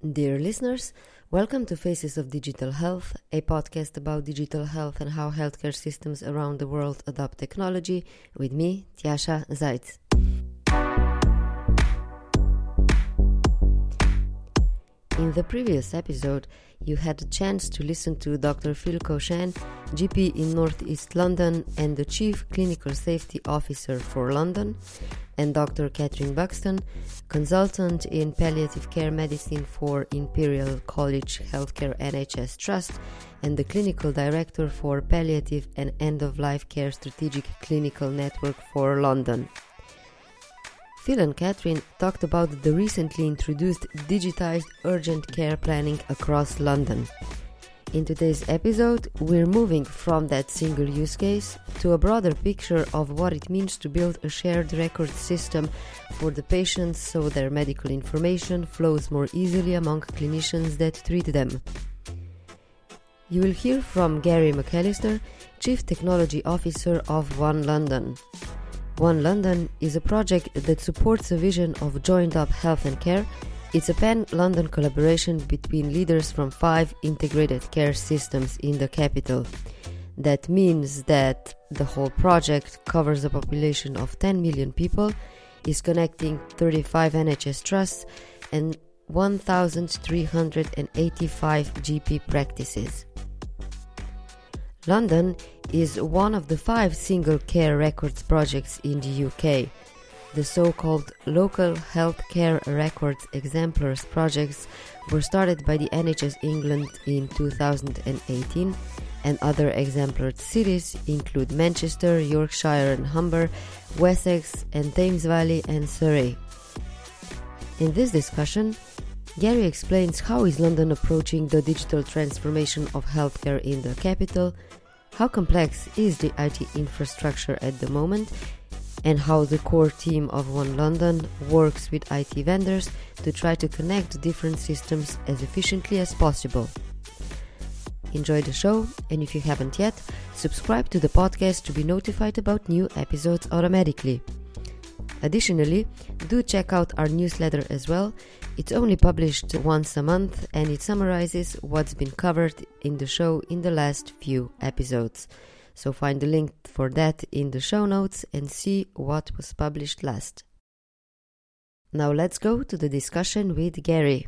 Dear listeners, welcome to Faces of Digital Health, a podcast about digital health and how healthcare systems around the world adopt technology, with me, Tjasa Zajc. In the previous episode, you had a chance to listen to Dr. Phil Koczan, GP in Northeast London and the Chief Clinical Safety Officer for London, and Dr. Catherine Buxton, consultant in palliative care medicine for Imperial College Healthcare NHS Trust and the clinical director for palliative and end of life care strategic clinical network for London. Phil and Catherine talked about the recently introduced digitized urgent care planning across London. In today's episode, we're moving from that single use case to a broader picture of what it means to build a shared record system for the patients so their medical information flows more easily among clinicians that treat them. You will hear from Gary McAllister, Chief Technology Officer of One London. One London is a project that supports a vision of joined up health and care. It's a pan London collaboration between leaders from five integrated care systems in the capital. That means that the whole project covers a population of 10 million people, is connecting 35 NHS trusts, and 1,385 GP practices. London is one of the five single care records projects in the UK. The so called Local Healthcare Records Exemplars projects were started by the NHS England in 2018, and other exemplar cities include Manchester, Yorkshire and Humber, Wessex, and Thames Valley and Surrey. In this discussion, Gary explains how is London approaching the digital transformation of healthcare in the capital how complex is the IT infrastructure at the moment, and how the core team of One London works with IT vendors to try to connect different systems as efficiently as possible. Enjoy the show, and if you haven't yet, subscribe to the podcast to be notified about new episodes automatically. Additionally, do check out our newsletter as well. It's only published once a month and it summarizes what's been covered in the show in the last few episodes. So find the link for that in the show notes and see what was published last. Now let's go to the discussion with Gary.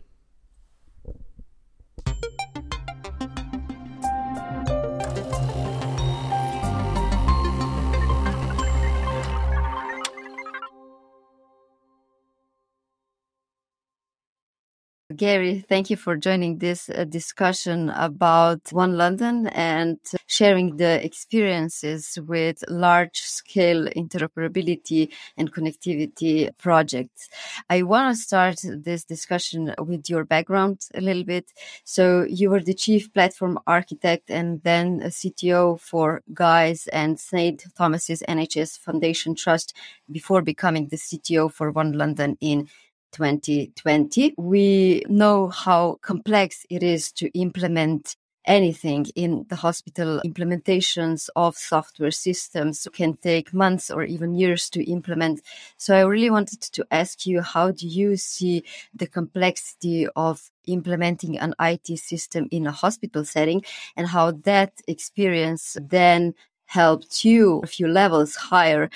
Gary, thank you for joining this uh, discussion about One London and sharing the experiences with large scale interoperability and connectivity projects. I want to start this discussion with your background a little bit. So you were the chief platform architect and then a CTO for Guy's and St. Thomas's NHS Foundation Trust before becoming the CTO for One London in 2020. We know how complex it is to implement anything in the hospital. Implementations of software systems can take months or even years to implement. So I really wanted to ask you, how do you see the complexity of implementing an IT system in a hospital setting and how that experience then helped you a few levels higher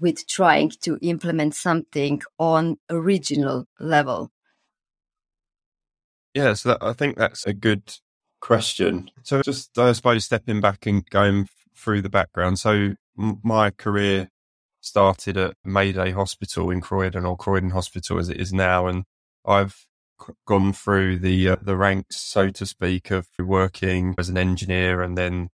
with trying to implement something on a regional level? Yeah, so that, I think that's a good question. So just, I suppose, stepping back and going through the background. So m- my career started at Mayday Hospital in Croydon, or Croydon Hospital as it is now, and I've gone through the uh, the ranks, so to speak, of working as an engineer and then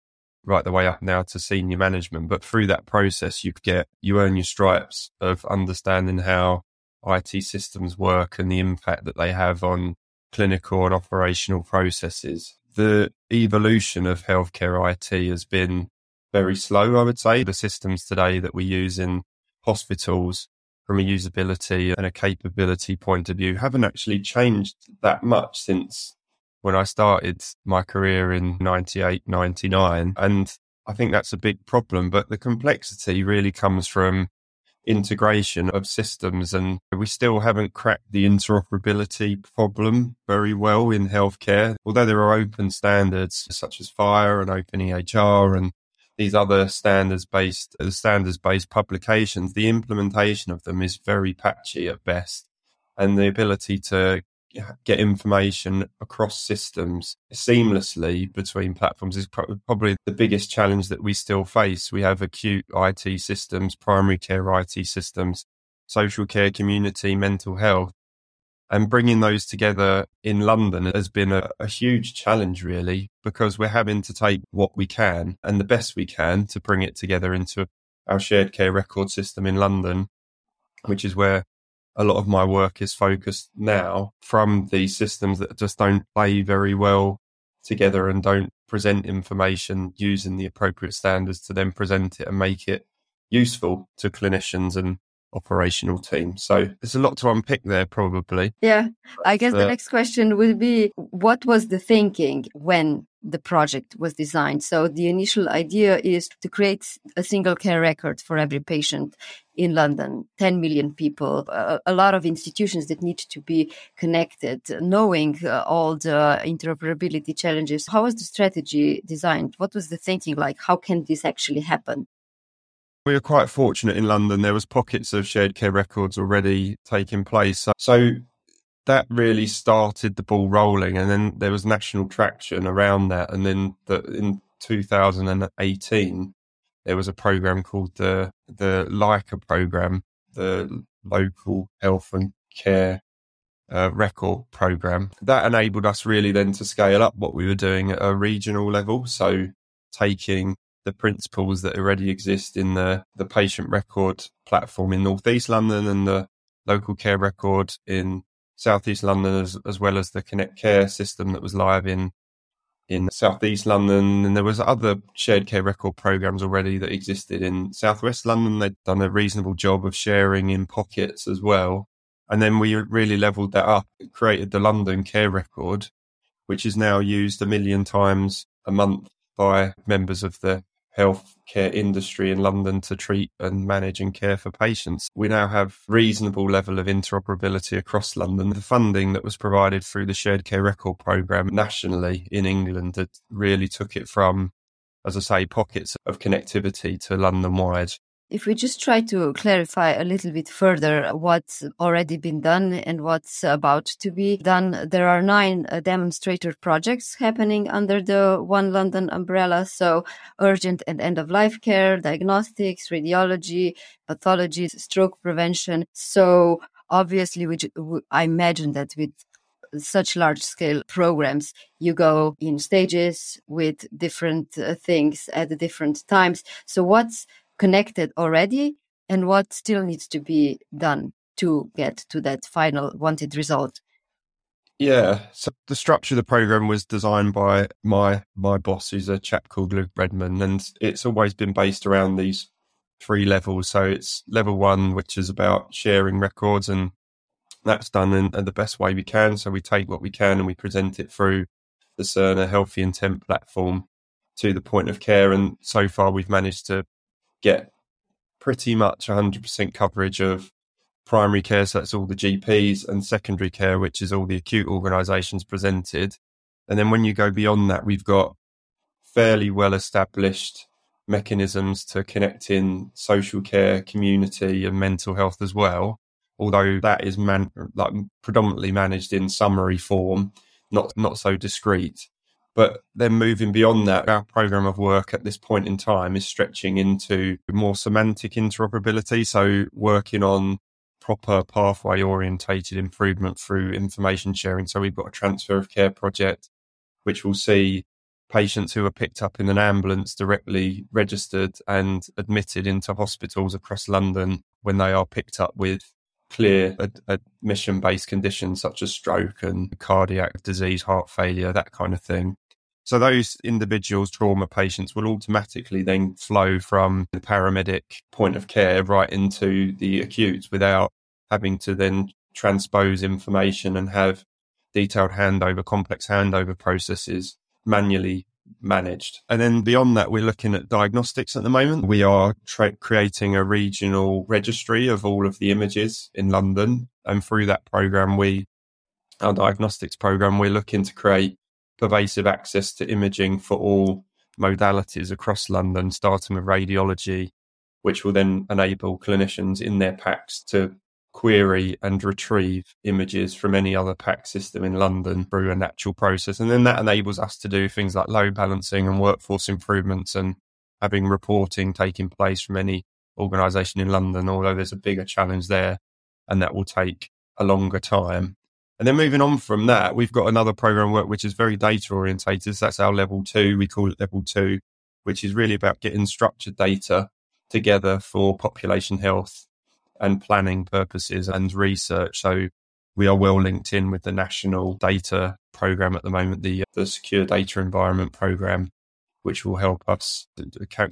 right the way up now to senior management. But through that process, you get, you earn your stripes of understanding how IT systems work and the impact that they have on clinical and operational processes. The evolution of healthcare IT has been very slow, I would say. The systems today that we use in hospitals from a usability and a capability point of view haven't actually changed that much since when I started my career in 98, 99. And I think that's a big problem. But the complexity really comes from integration of systems and we still haven't cracked the interoperability problem very well in healthcare. Although there are open standards such as FHIR and Open EHR and these other standards based uh, standards based publications, the implementation of them is very patchy at best. And the ability to get information across systems seamlessly between platforms is probably the biggest challenge that we still face. We have acute IT systems, primary care IT systems, social care, community, mental health. And bringing those together in London has been a, a, huge challenge, really, because we're having to take what we can and the best we can to bring it together into our shared care record system in London, which is where a lot of my work is focused now from these systems that just don't play very well together and don't present information using the appropriate standards to then present it and make it useful to clinicians and operational team. So there's a lot to unpick there, probably. Yeah. I guess uh, the next question would be what was the thinking when the project was designed? So the initial idea is to create a single care record for every patient in London, 10 million people, a, a lot of institutions that need to be connected, knowing uh, all the interoperability challenges. How was the strategy designed? What was the thinking like? How can this actually happen? We were quite fortunate in London. There was pockets of shared care records already taking place. So that really started the ball rolling. And then there was national traction around that. And then the, in 2018, there was a program called the, the LICA program, the local health and care uh, record program. That enabled us really then to scale up what we were doing at a regional level. So taking the principles that already exist in the, the patient record platform in Northeast London and the local care record in Southeast London, as, as well as the Connect Care system that was live in in Southeast London. And there was other shared care record programs already that existed in Southwest London. They'd done a reasonable job of sharing in pockets as well. And then we really leveled that up, created the London Care Record, which is now used a million times a month by members of the healthcare industry in London to treat and manage and care for patients. We now have reasonable level of interoperability across London. The funding that was provided through the Shared Care Record Programme nationally in England that really took it from, as I say, pockets of connectivity to London wide. If we just try to clarify a little bit further what's already been done and what's about to be done, there are nine uh, demonstrator projects happening under the One London umbrella. So urgent and end of life care, diagnostics, radiology, pathology, stroke prevention. So obviously, I imagine that with such large scale programs, you go in stages with different uh, things at different times. So what's connected already and what still needs to be done to get to that final wanted result. Yeah so the structure of the program was designed by my my boss who's a chap called luke Readman and it's always been based around these three levels. So it's level one which is about sharing records and that's done in, in the best way we can. So we take what we can and we present it through the cerner HealtheIntent platform to the point of care and so far we've managed to get pretty much 100% coverage of primary care, so that's all the GPs, and secondary care, which is all the acute organisations presented. And then when you go beyond that, we've got fairly well established mechanisms to connect in social care, community, and mental health as well. Although that is man- like predominantly managed in summary form, not not so discrete. But then moving beyond that, our program of work at this point in time is stretching into more semantic interoperability. So working on proper pathway orientated improvement through information sharing. So we've got a transfer of care project, which will see patients who are picked up in an ambulance directly registered and admitted into hospitals across London when they are picked up with clear ad- admission based conditions such as stroke and cardiac disease, heart failure, that kind of thing. So those individuals, trauma patients, will automatically then flow from the paramedic point of care right into the acute without having to then transpose information and have detailed handover, complex handover processes manually managed. And then beyond that, we're looking at diagnostics at the moment. We are tra- creating a regional registry of all of the images in London. And through that program, we, our diagnostics program, we're looking to create pervasive access to imaging for all modalities across London, starting with radiology, which will then enable clinicians in their PACS to query and retrieve images from any other PACS system in London through a natural process. And then that enables us to do things like load balancing and workforce improvements and having reporting taking place from any organization in London, although there's a bigger challenge there and that will take a longer time. And then moving on from that, we've got another program work which is very data orientated. So that's our level two. We call it level two, which is really about getting structured data together for population health and planning purposes and research. So we are well linked in with the national data program at the moment, the, uh, the secure data environment program, which will help us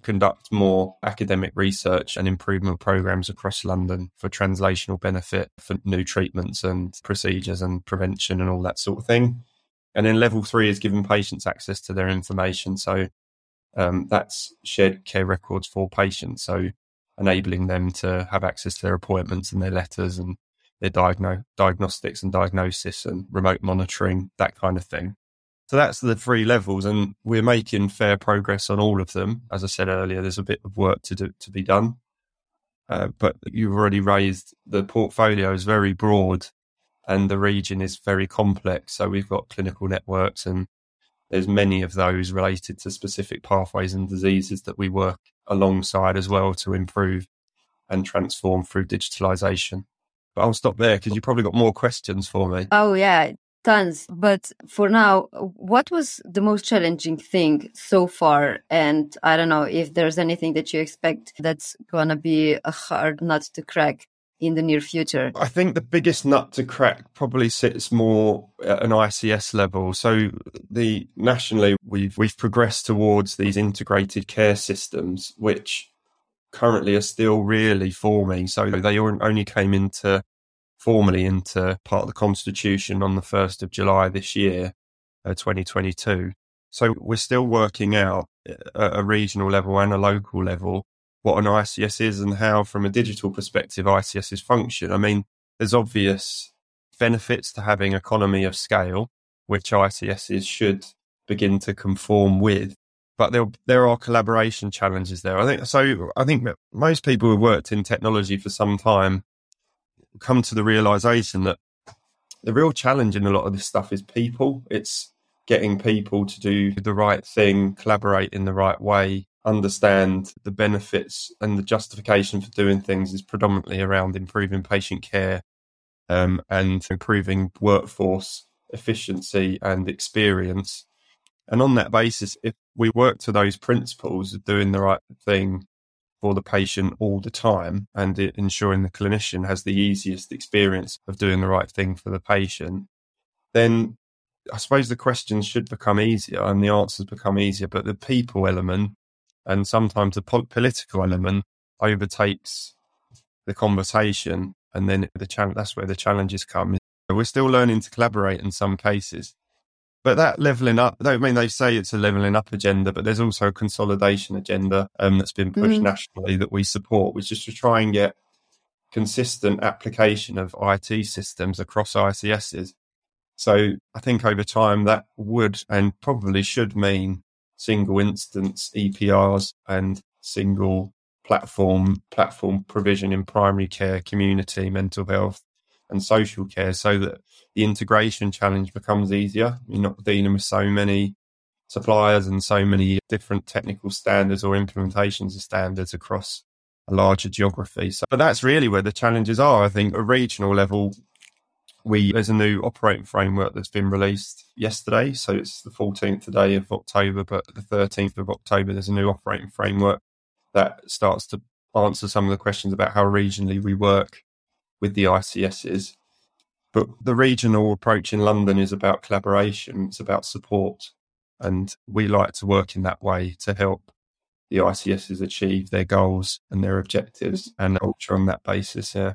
conduct more academic research and improvement programs across London for translational benefit for new treatments and procedures and prevention and all that sort of thing. And then level three is giving patients access to their information. So um, that's shared care records for patients. So enabling them to have access to their appointments and their letters and their diagno- diagnostics and diagnosis and remote monitoring, that kind of thing. So that's the three levels, and we're making fair progress on all of them. As I said earlier, there's a bit of work to do to be done, uh, but you've already raised the portfolio is very broad, and the region is very complex. So we've got clinical networks, and there's many of those related to specific pathways and diseases that we work alongside as well to improve and transform through digitalization. But I'll stop there because you probably got more questions for me. Oh, yeah, tons. But for now, what was the most challenging thing so far? And I don't know if there's anything that you expect that's going to be a hard nut to crack in the near future? I think the biggest nut to crack probably sits more at an ICS level. So the nationally we've we've progressed towards these integrated care systems which currently are still really forming. So they only came into formally into part of the constitution on the 1st of July this year, uh, 2022. So we're still working out at a regional level and a local level what an ICS is and how, from a digital perspective, ICSs function. I mean, there's obvious benefits to having economy of scale, which ICSs should begin to conform with. But there, there are collaboration challenges there. I think so. I think most people who've worked in technology for some time come to the realization that the real challenge in a lot of this stuff is people. It's getting people to do the right thing, collaborate in the right way, understand the benefits and the justification for doing things is predominantly around improving patient care um, and improving workforce efficiency and experience. And on that basis, if we work to those principles of doing the right thing for the patient all the time and ensuring the clinician has the easiest experience of doing the right thing for the patient, then I suppose the questions should become easier and the answers become easier. But the people element and sometimes the po- political element overtakes the conversation, and then the challenge that's where the challenges come. We're still learning to collaborate in some cases, but that leveling up. I mean they say it's a leveling up agenda, but there's also a consolidation agenda um, that's been pushed mm-hmm. nationally that we support, which is to try and get consistent application of IT systems across ICSs. So I think over time that would and probably should mean single instance EPRs and single platform platform provision in primary care, community, mental health, and social care, so that the integration challenge becomes easier. You're not dealing with so many suppliers and so many different technical standards or implementations of standards across a larger geography. So, but that's really where the challenges are. I think a regional level, we there's a new operating framework that's been released yesterday. So it's the 14th today of October, but the 13th of October there's a new operating framework that starts to answer some of the questions about how regionally we work with the ICSs. But the regional approach in London is about collaboration, it's about support. And we like to work in that way to help the ICSs achieve their goals and their objectives and culture on that basis. Yeah.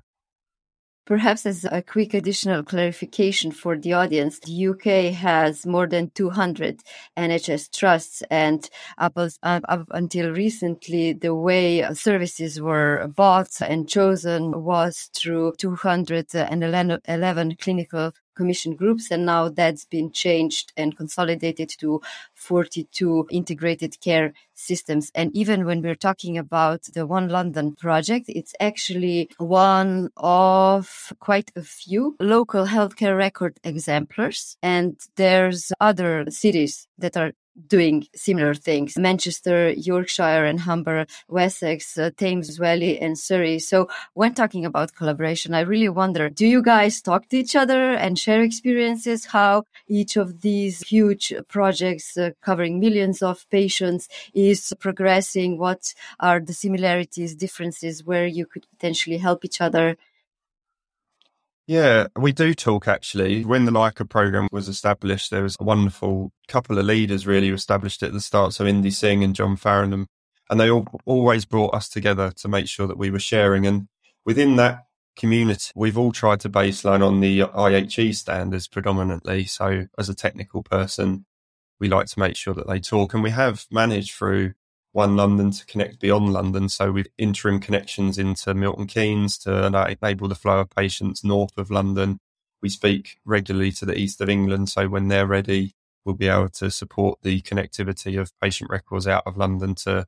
Perhaps as a quick additional clarification for the audience, the UK has more than 200 NHS trusts and up, up, until recently, the way services were bought and chosen was through 211 clinical commission groups and now that's been changed and consolidated to 42 integrated care systems. And even when we're talking about the one london project it's actually one of quite a few local healthcare record exemplars. And there's other cities that are doing similar things. Manchester, Yorkshire and Humber, Wessex, uh, Thames Valley and Surrey. So when talking about collaboration, I really wonder, do you guys talk to each other and share experiences? How each of these huge projects uh, covering millions of patients is progressing? What are the similarities, differences where you could potentially help each other? Yeah, we do talk actually. When the Leica program was established, there was a wonderful couple of leaders really established at the start. So Indy Singh and John Farringham. And they all, always brought us together to make sure that we were sharing. And within that community, we've all tried to baseline on the IHE standards predominantly. So as a technical person, we like to make sure that they talk. And we have managed through one London to connect beyond London. So with interim connections into Milton Keynes to enable the flow of patients north of London. We speak regularly to the east of England. So when they're ready, we'll be able to support the connectivity of patient records out of London to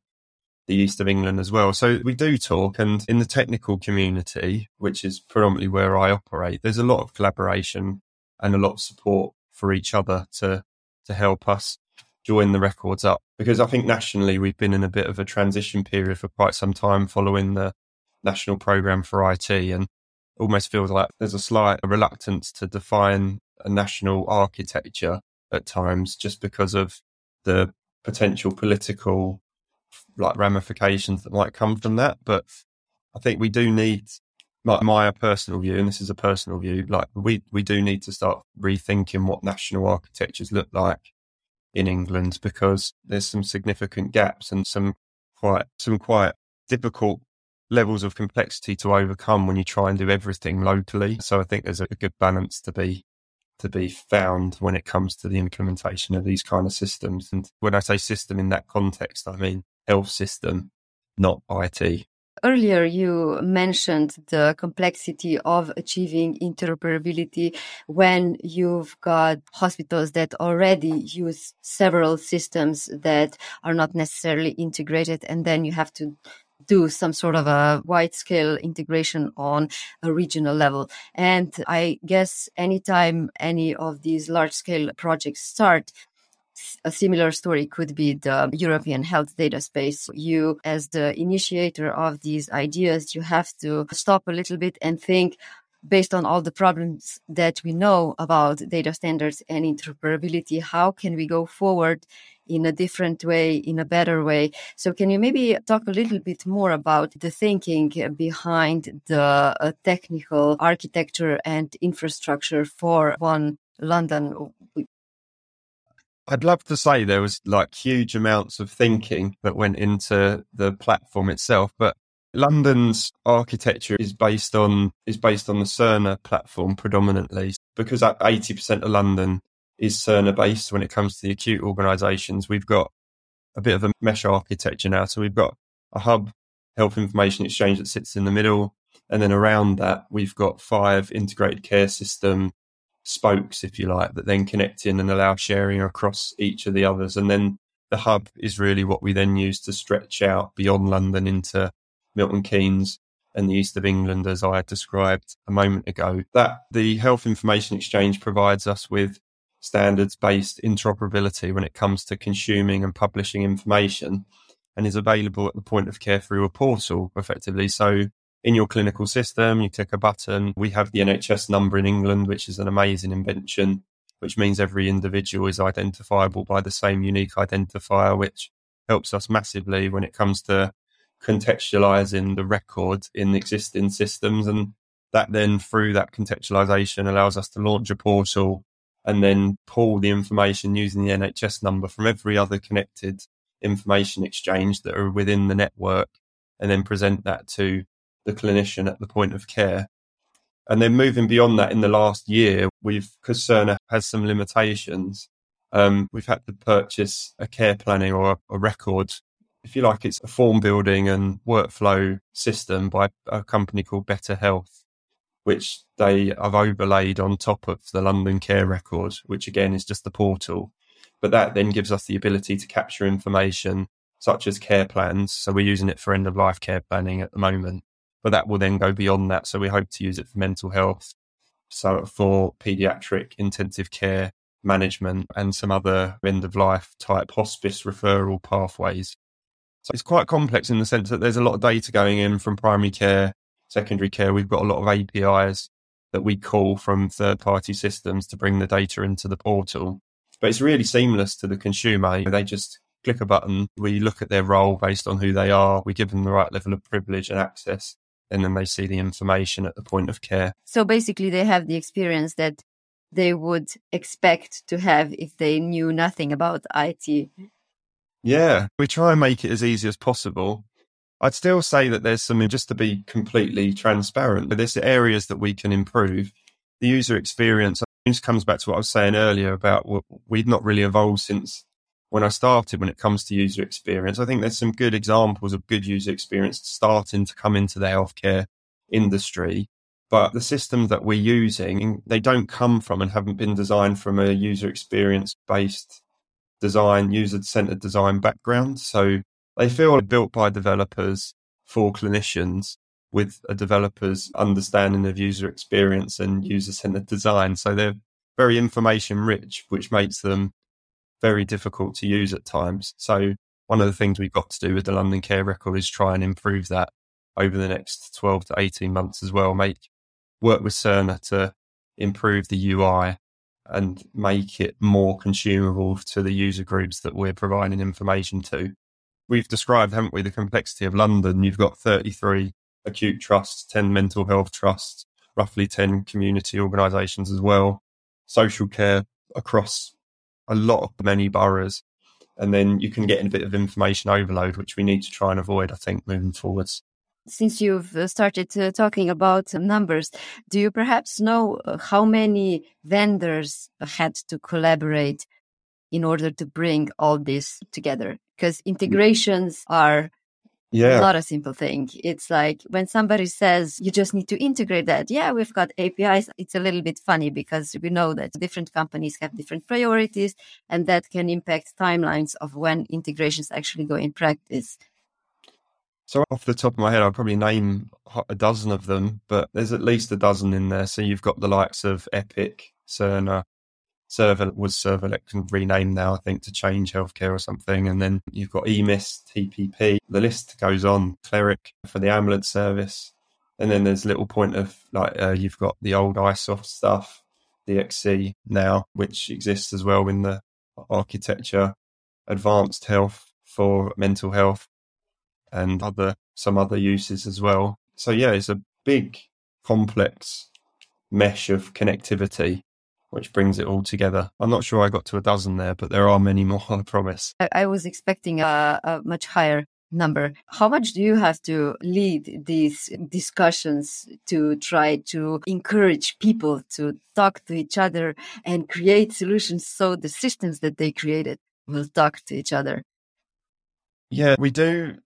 the east of England as well. So we do talk and in the technical community, which is predominantly where I operate, there's a lot of collaboration and a lot of support for each other to, to help us join the records up because I think nationally we've been in a bit of a transition period for quite some time following the national program for IT and almost feels like there's a slight reluctance to define a national architecture at times just because of the potential political like ramifications that might come from that. But I think we do need like my personal view and this is a personal view like we we do need to start rethinking what national architectures look like in England because there's some significant gaps and some quite some quite difficult levels of complexity to overcome when you try and do everything locally. So I think there's a good balance to be to be found when it comes to the implementation of these kind of systems. And when I say system in that context, I mean health system, not IT. Earlier, you mentioned the complexity of achieving interoperability when you've got hospitals that already use several systems that are not necessarily integrated, and then you have to do some sort of a wide scale integration on a regional level. And I guess anytime any of these large scale projects start, a similar story could be the European health data space. You, as the initiator of these ideas, you have to stop a little bit and think based on all the problems that we know about data standards and interoperability, how can we go forward in a different way, in a better way? So can you maybe talk a little bit more about the thinking behind the uh, technical architecture and infrastructure for one London? I'd love to say there was like huge amounts of thinking that went into the platform itself, but London's architecture is based on is based on the Cerner platform predominantly because eighty percent of London is Cerner based when it comes to the acute organisations. We've got a bit of a mesh architecture now, so we've got a hub health information exchange that sits in the middle, and then around that we've got five integrated care system spokes, if you like, that then connect in and allow sharing across each of the others. And then the hub is really what we then use to stretch out beyond London into Milton Keynes and the east of England, as I described a moment ago. That the Health Information Exchange provides us with standards based interoperability when it comes to consuming and publishing information and is available at the point of care through a portal effectively. So in your clinical system, you click a button. We have the NHS number in England, which is an amazing invention, which means every individual is identifiable by the same unique identifier, which helps us massively when it comes to contextualizing the record in existing systems. And that then, through that contextualization, allows us to launch a portal and then pull the information using the NHS number from every other connected information exchange that are within the network and then present that to the clinician at the point of care. And then moving beyond that in the last year, we've, because Cerner has some limitations, um, we've had to purchase a care planning or a, a record. If you like, it's a form building and workflow system by a company called Better Health, which they have overlaid on top of the London Care Record, which again is just the portal. But that then gives us the ability to capture information such as care plans. So we're using it for end of life care planning at the moment, but that will then go beyond that. So we hope to use it for mental health, so for pediatric intensive care management and some other end of life type hospice referral pathways. So it's quite complex in the sense that there's a lot of data going in from primary care, secondary care. We've got a lot of APIs that we call from third party systems to bring the data into the portal. But it's really seamless to the consumer. They just click a button. We look at their role based on who they are. We give them the right level of privilege and access. And then they see the information at the point of care. So basically, they have the experience that they would expect to have if they knew nothing about IT. Yeah, we try and make it as easy as possible. I'd still say that there's some, just to be completely transparent, but there's areas that we can improve. The user experience just comes back to what I was saying earlier about we've not really evolved since when I started when it comes to user experience. I think there's some good examples of good user experience starting to come into the healthcare industry. But the systems that we're using, they don't come from and haven't been designed from a user experience based design, user centered design background. So they feel built by developers for clinicians with a developer's understanding of user experience and user centered design. So they're very information rich, which makes them very difficult to use at times. So one of the things we've got to do with the London Care Record is try and improve that over the next 12 to 18 months as well. Make work with Cerner to improve the UI and make it more consumable to the user groups that we're providing information to. We've described, haven't we, the complexity of London. You've got 33 acute trusts, 10 mental health trusts, roughly 10 community organisations as well, social care across a lot of many boroughs. And then you can get a bit of information overload, which we need to try and avoid, I think, moving forwards. Since you've uh, started uh, talking about numbers, do you perhaps know uh, how many vendors had to collaborate in order to bring all this together? Because integrations are yeah. not a simple thing. It's like when somebody says you just need to integrate that. Yeah, we've got APIs. It's a little bit funny because we know that different companies have different priorities and that can impact timelines of when integrations actually go in practice. So off the top of my head, I'll probably name a dozen of them, but there's at least a dozen in there. So you've got the likes of Epic, Cerner, Server was Servelec rename now, I think, to Change Healthcare or something. And then you've got EMIS, TPP. The list goes on. Cleric for the ambulance service. And then there's little point of like uh, you've got the old iSoft stuff, DXC now, which exists as well in the architecture, advanced health for mental health, and other some other uses as well. So yeah, it's a big, complex mesh of connectivity which brings it all together. I'm not sure I got to a dozen there, but there are many more, I promise. I, was expecting a, a much higher number. How much do you have to lead these discussions to try to encourage people to talk to each other and create solutions so the systems that they created will talk to each other? Yeah, we do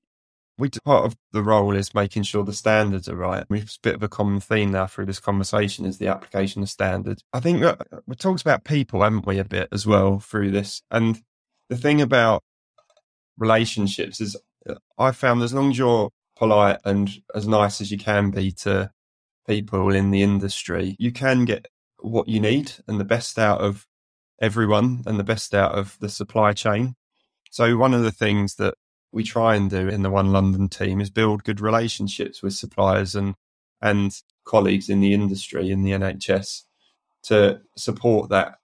we part of the role is making sure the standards are right. A bit of a common theme now through this conversation is the application of standards. I think uh, we talked about people, haven't we, a bit as well through this. And the thing about relationships is uh, I found as long as you're polite and as nice as you can be to people in the industry, you can get what you need and the best out of everyone and the best out of the supply chain. So one of the things that we try and do in the One London team is build good relationships with suppliers and and colleagues in the industry in the NHS to support that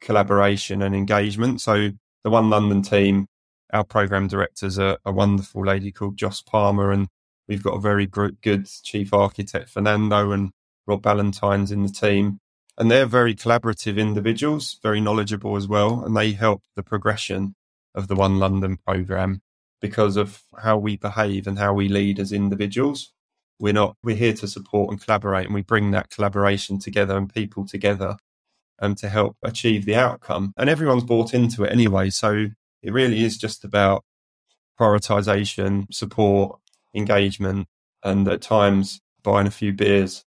collaboration and engagement. So the One London team, our program directors are a wonderful lady called Joss Palmer, and we've got a very good chief architect Fernando and Rob Ballantyne's in the team. And they're very collaborative individuals, very knowledgeable as well, and they help the progression of the One London program because of how we behave and how we lead as individuals. We're not, we're here to support and collaborate and we bring that collaboration together and people together um, to help achieve the outcome. And everyone's bought into it anyway. So it really is just about prioritization, support, engagement, and at times buying a few beers.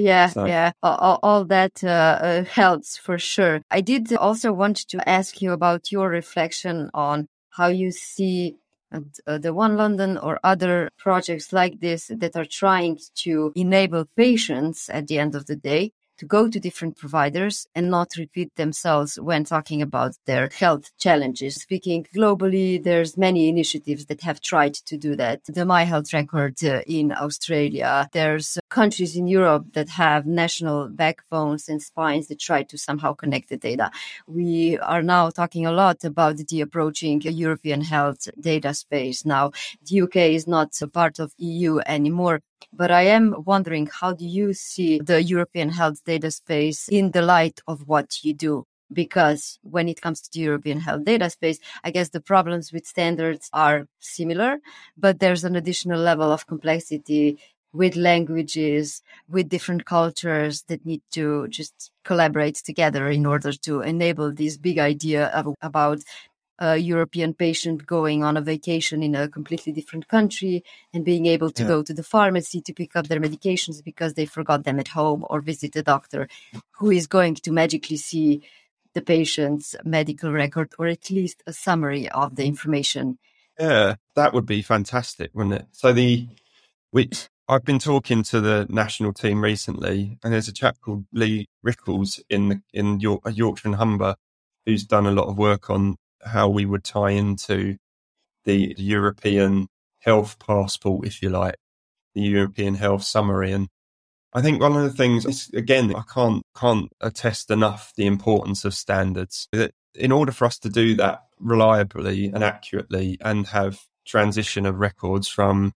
Yeah, so. yeah, all, all that uh, uh, helps for sure. I did also want to ask you about your reflection on how you see uh, the One London or other projects like this that are trying to enable patients at the end of the day to go to different providers and not repeat themselves when talking about their health challenges. Speaking globally, there's many initiatives that have tried to do that. The My Health Record uh, in Australia, there's countries in Europe that have national backbones and spines that try to somehow connect the data. We are now talking a lot about the approaching European health data space. Now, the UK is not a part of EU anymore, but I am wondering how do you see the European health data space in the light of what you do? Because when it comes to the European health data space, I guess the problems with standards are similar, but there's an additional level of complexity with languages, with different cultures that need to just collaborate together in order to enable this big idea of, about a European patient going on a vacation in a completely different country and being able to yeah. go to the pharmacy to pick up their medications because they forgot them at home or visit a doctor who is going to magically see the patient's medical record or at least a summary of the information. Yeah, that would be fantastic, wouldn't it? So the which I've been talking to the national team recently, and there's a chap called Lee Rickles in the, in York, uh, Yorkshire and Humber who's done a lot of work on how we would tie into the, European health passport, if you like, the European health summary. And I think one of the things, is, again, I can't can't attest enough the importance of standards. That in order for us to do that reliably and accurately, and have transition of records from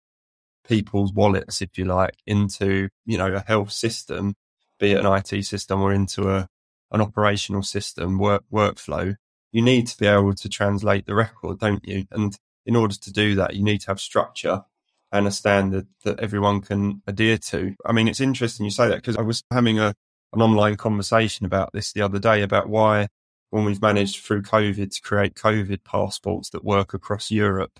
people's wallets, if you like, into you know a health system, be it an IT system or into a an operational system work workflow, you need to be able to translate the record, don't you? And in order to do that, you need to have structure and a standard that everyone can adhere to. I mean, it's interesting you say that because I was having a an online conversation about this the other day about why when we've managed through COVID to create COVID passports that work across Europe,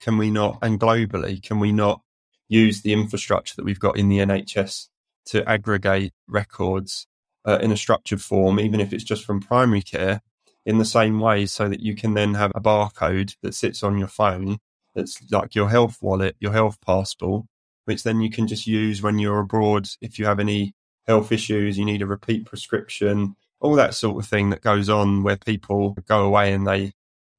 can we not, and globally, can we not use the infrastructure that we've got in the NHS to aggregate records uh, in a structured form, even if it's just from primary care, in the same way so that you can then have a barcode that sits on your phone that's like your health wallet, your health passport, which then you can just use when you're abroad if you have any health issues, you need a repeat prescription, all that sort of thing that goes on where people go away and they,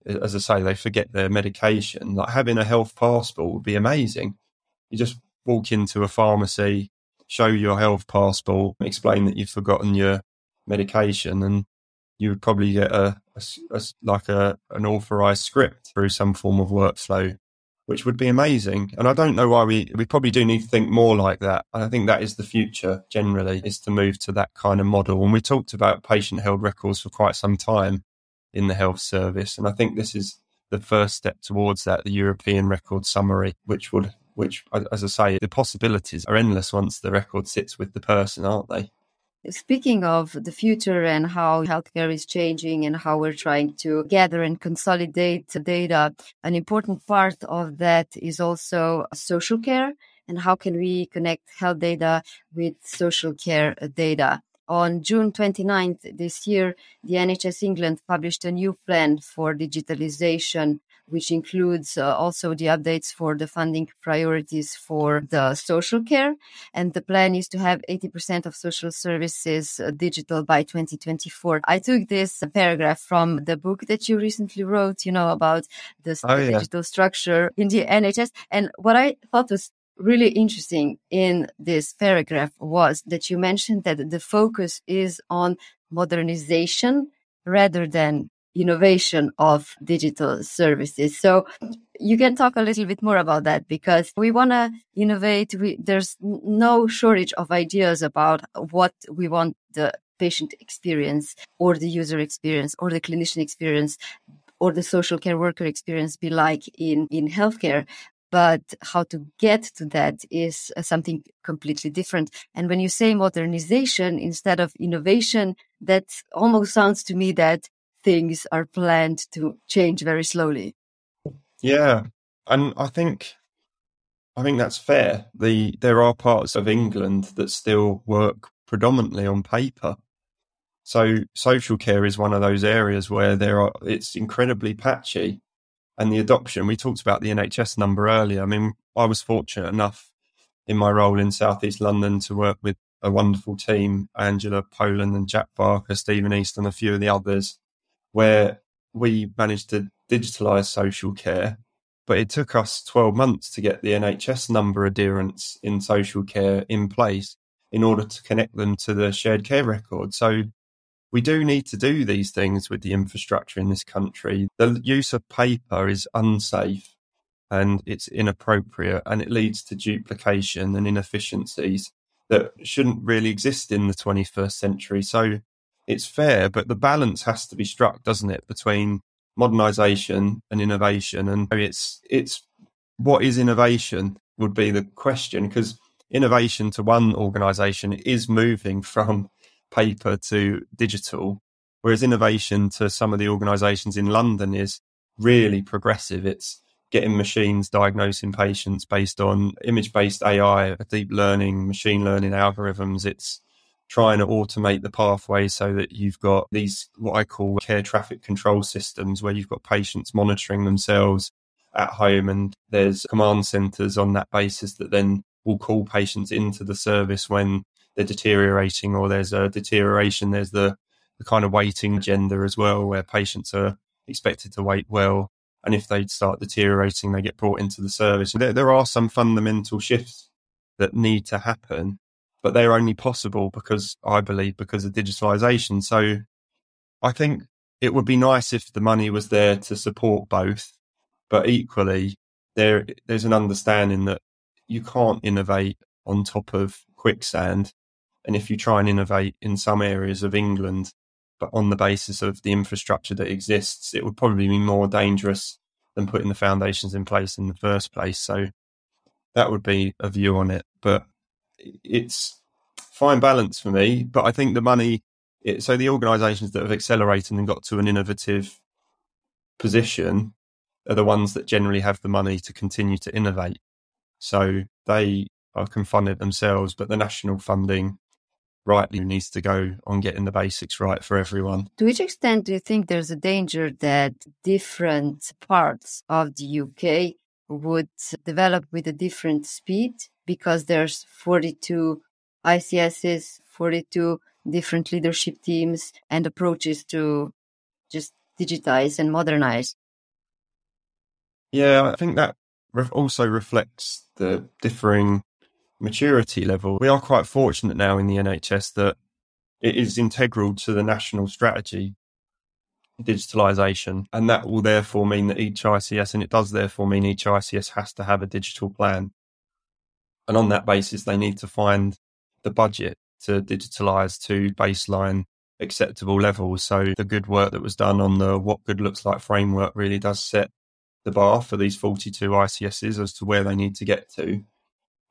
as I say, they forget their medication. Like having a health passport would be amazing. You just walk into a pharmacy, show your health passport, explain that you've forgotten your medication, and you would probably get a, a, a, like a an authorized script through some form of workflow, which would be amazing. And I don't know why we we probably do need to think more like that. I think that is the future generally is to move to that kind of model. And we talked about patient held records for quite some time in the health service, and I think this is the first step towards that, the European record summary, which would which, as I say, the possibilities are endless once the record sits with the person, aren't they? Speaking of the future and how healthcare is changing and how we're trying to gather and consolidate data, an important part of that is also social care and how can we connect health data with social care data. On June 29th this year, the NHS England published a new plan for digitalization which includes uh, also the updates for the funding priorities for the social care. And the plan is to have 80% of social services uh, digital by 2024. I took this paragraph from the book that you recently wrote, you know, about the, oh, yeah. digital structure in the NHS. And what I thought was really interesting in this paragraph was that you mentioned that the focus is on modernization rather than innovation of digital services. So you can talk a little bit more about that because we want to innovate. We, there's no shortage of ideas about what we want the patient experience or the user experience or the clinician experience or the social care worker experience be like in, in healthcare. but how to get to that is uh, something completely different. And when you say modernization instead of innovation, that almost sounds to me that things are planned to change very slowly. Yeah. And I think I think that's fair. The there are parts of England that still work predominantly on paper. So social care is one of those areas where there are it's incredibly patchy and the adoption. We talked about the NHS number earlier. I mean, I was fortunate enough in my role in Southeast London to work with a wonderful team, Angela Poland and Jack Barker, Stephen East, and a few of the others, where we managed to digitalise social care. But it took us 12 months to get the NHS number adherence in social care in place in order to connect them to the shared care record. So we do need to do these things with the infrastructure in this country. The use of paper is unsafe and it's inappropriate and it leads to duplication and inefficiencies that shouldn't really exist in the 21st century. So it's fair, but the balance has to be struck, doesn't it, between modernization and innovation. And it's, it's what is innovation would be the question because innovation to one organization is moving from paper to digital, whereas innovation to some of the organizations in London is really progressive. It's getting machines diagnosing patients based on image based AI, deep learning, machine learning algorithms. It's trying to automate the pathway so that you've got these, what I call care traffic control systems, where you've got patients monitoring themselves at home and there's command centers on that basis that then will call patients into the service when they're deteriorating or there's a deterioration. There's the, the kind of waiting agenda as well, where patients are expected to wait well. And if they start deteriorating, they get brought into the service. There, there are some fundamental shifts that need to happen, but they're only possible because I believe because of digitalization. So I think it would be nice if the money was there to support both, but equally there, there's an understanding that you can't innovate on top of quicksand. And if you try and innovate in some areas of England, but on the basis of the infrastructure that exists, it would probably be more dangerous than putting the foundations in place in the first place. So that would be a view on it. But it's fine balance for me. But I think the money, it, so the organisations that have accelerated and got to an innovative position are the ones that generally have the money to continue to innovate. So they are, can fund it themselves, but the national funding rightly needs to go on getting the basics right for everyone. To which extent do you think there's a danger that different parts of the UK would develop with a different speed because there's 42 ICSs, 42 different leadership teams and approaches to just digitize and modernize? Yeah, I think that also reflects the differing maturity level. We are quite fortunate now in the NHS that it is integral to the national strategy, digitalisation, and that will therefore mean that each ICS, and it does therefore mean each ICS has to have a digital plan. And on that basis, they need to find the budget to digitalise to baseline acceptable levels. So the good work that was done on the what good looks like framework really does set the bar for these 42 ICSs as to where they need to get to.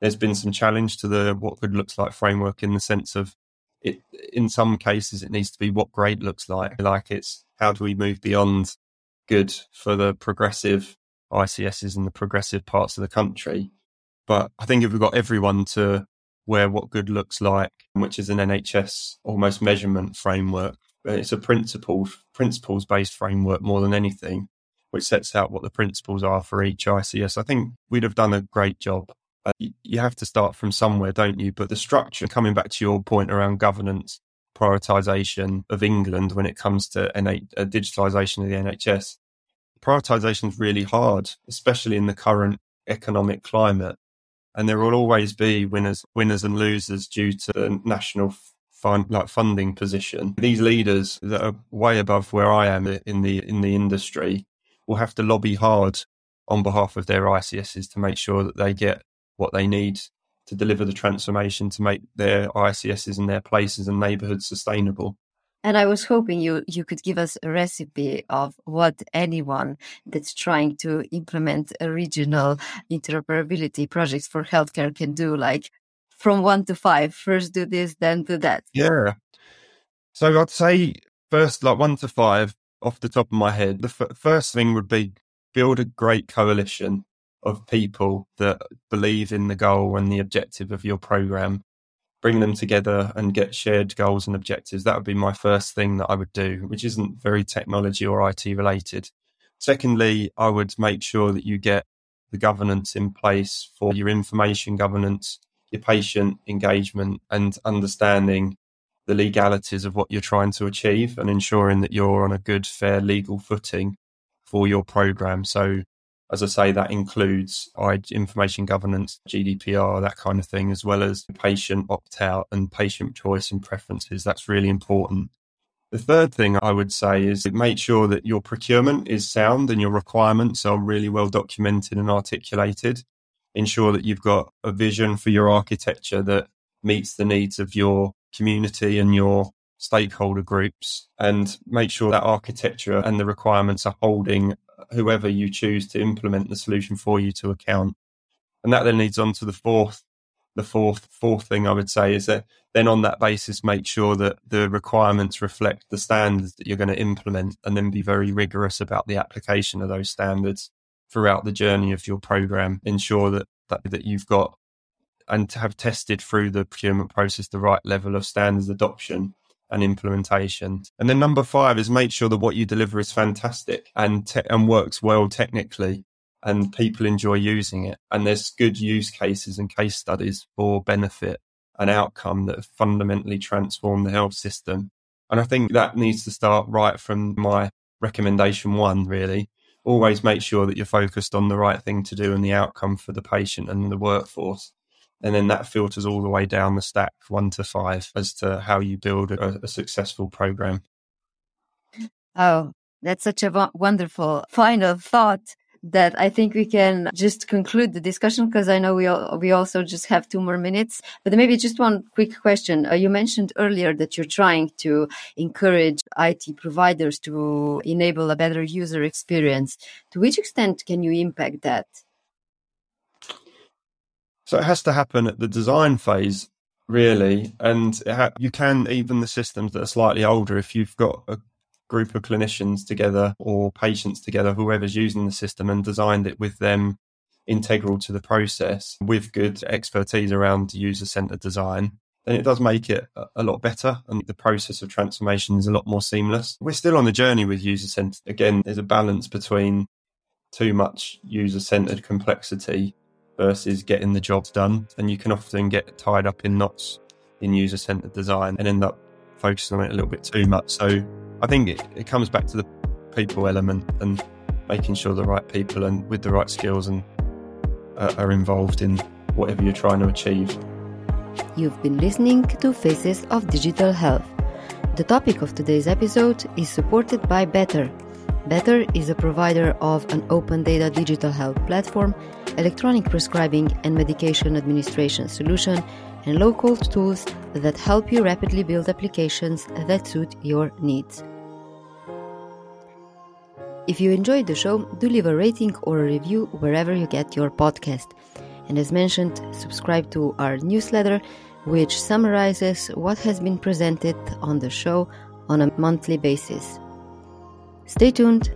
There's been some challenge to the what good looks like framework in the sense of it in some cases it needs to be what great looks like. Like it's how do we move beyond good for the progressive ICSs and the progressive parts of the country but I think if we've got everyone to where what good looks like which is an NHS almost measurement framework it's a principle principles based framework more than anything which sets out what the principles are for each ICS I think we'd have done a great job uh, you have to start from somewhere, don't you? But the structure, coming back to your point around governance, prioritization of England when it comes to NH- uh, digitalization of the NHS, prioritization is really hard, especially in the current economic climate. And there will always be winners, winners and losers due to the national fund, like funding position. These leaders that are way above where I am in the in the industry will have to lobby hard on behalf of their ICSs to make sure that they get what they need to deliver the transformation to make their ICSs and their places and neighbourhoods sustainable. And I was hoping you, you could give us a recipe of what anyone that's trying to implement a regional interoperability projects for healthcare can do, like from one to five, first do this, then do that. Yeah. So I'd say first, like one to five off the top of my head, the f- first thing would be build a great coalition of people that believe in the goal and the objective of your program bring them together and get shared goals and objectives. That would be my first thing that I would do, which isn't very technology or IT related. Secondly, I would make sure that you get the governance in place for your information governance, your patient engagement, and understanding the legalities of what you're trying to achieve and ensuring that you're on a good, fair legal footing for your program. So as I say, that includes information governance, GDPR, that kind of thing, as well as patient opt out and patient choice and preferences. That's really important. The third thing I would say is make sure that your procurement is sound and your requirements are really well documented and articulated. Ensure that you've got a vision for your architecture that meets the needs of your community and your stakeholder groups and make sure that architecture and the requirements are holding whoever you choose to implement the solution for you to account. And that then leads on to the fourth, the fourth, fourth thing I would say is that then on that basis, make sure that the requirements reflect the standards that you're going to implement and then be very rigorous about the application of those standards throughout the journey of your program. Ensure that, that, that you've got and have tested through the procurement process the right level of standards adoption and implementation. And then number five is make sure that what you deliver is fantastic and te- and works well technically and people enjoy using it. And there's good use cases and case studies for benefit and outcome that fundamentally transformed the health system. And I think that needs to start right from my recommendation one, really. Always make sure that you're focused on the right thing to do and the outcome for the patient and the workforce and then that filters all the way down the stack one to five as to how you build a, a successful program oh that's such a wonderful final thought that I think we can just conclude the discussion because I know we all, we also just have two more minutes. But maybe just one quick question. Uh, you mentioned earlier that you're trying to encourage IT providers to enable a better user experience. To which extent can you impact that? So it has to happen at the design phase, really. And ha- you can, even the systems that are slightly older, if you've got a group of clinicians together or patients together, whoever's using the system, and designed it with them integral to the process with good expertise around user centered design, then it does make it a lot better and the process of transformation is a lot more seamless. We're still on the journey with user centered. Again, there's a balance between too much user centered complexity versus getting the jobs done. And you can often get tied up in knots in user centered design and end up focusing on it a little bit too much. So I think it, it comes back to the people element and making sure the right people and with the right skills and uh, are involved in whatever you're trying to achieve. You've been listening to Faces of Digital Health. The topic of today's episode is supported by Better Better is a provider of an open data digital health platform, electronic prescribing and medication administration solution, and low code tools that help you rapidly build applications that suit your needs. If you enjoyed the show, do leave a rating or a review wherever you get your podcast. And as mentioned, subscribe to our newsletter, which summarizes what has been presented on the show on a monthly basis. Stay tuned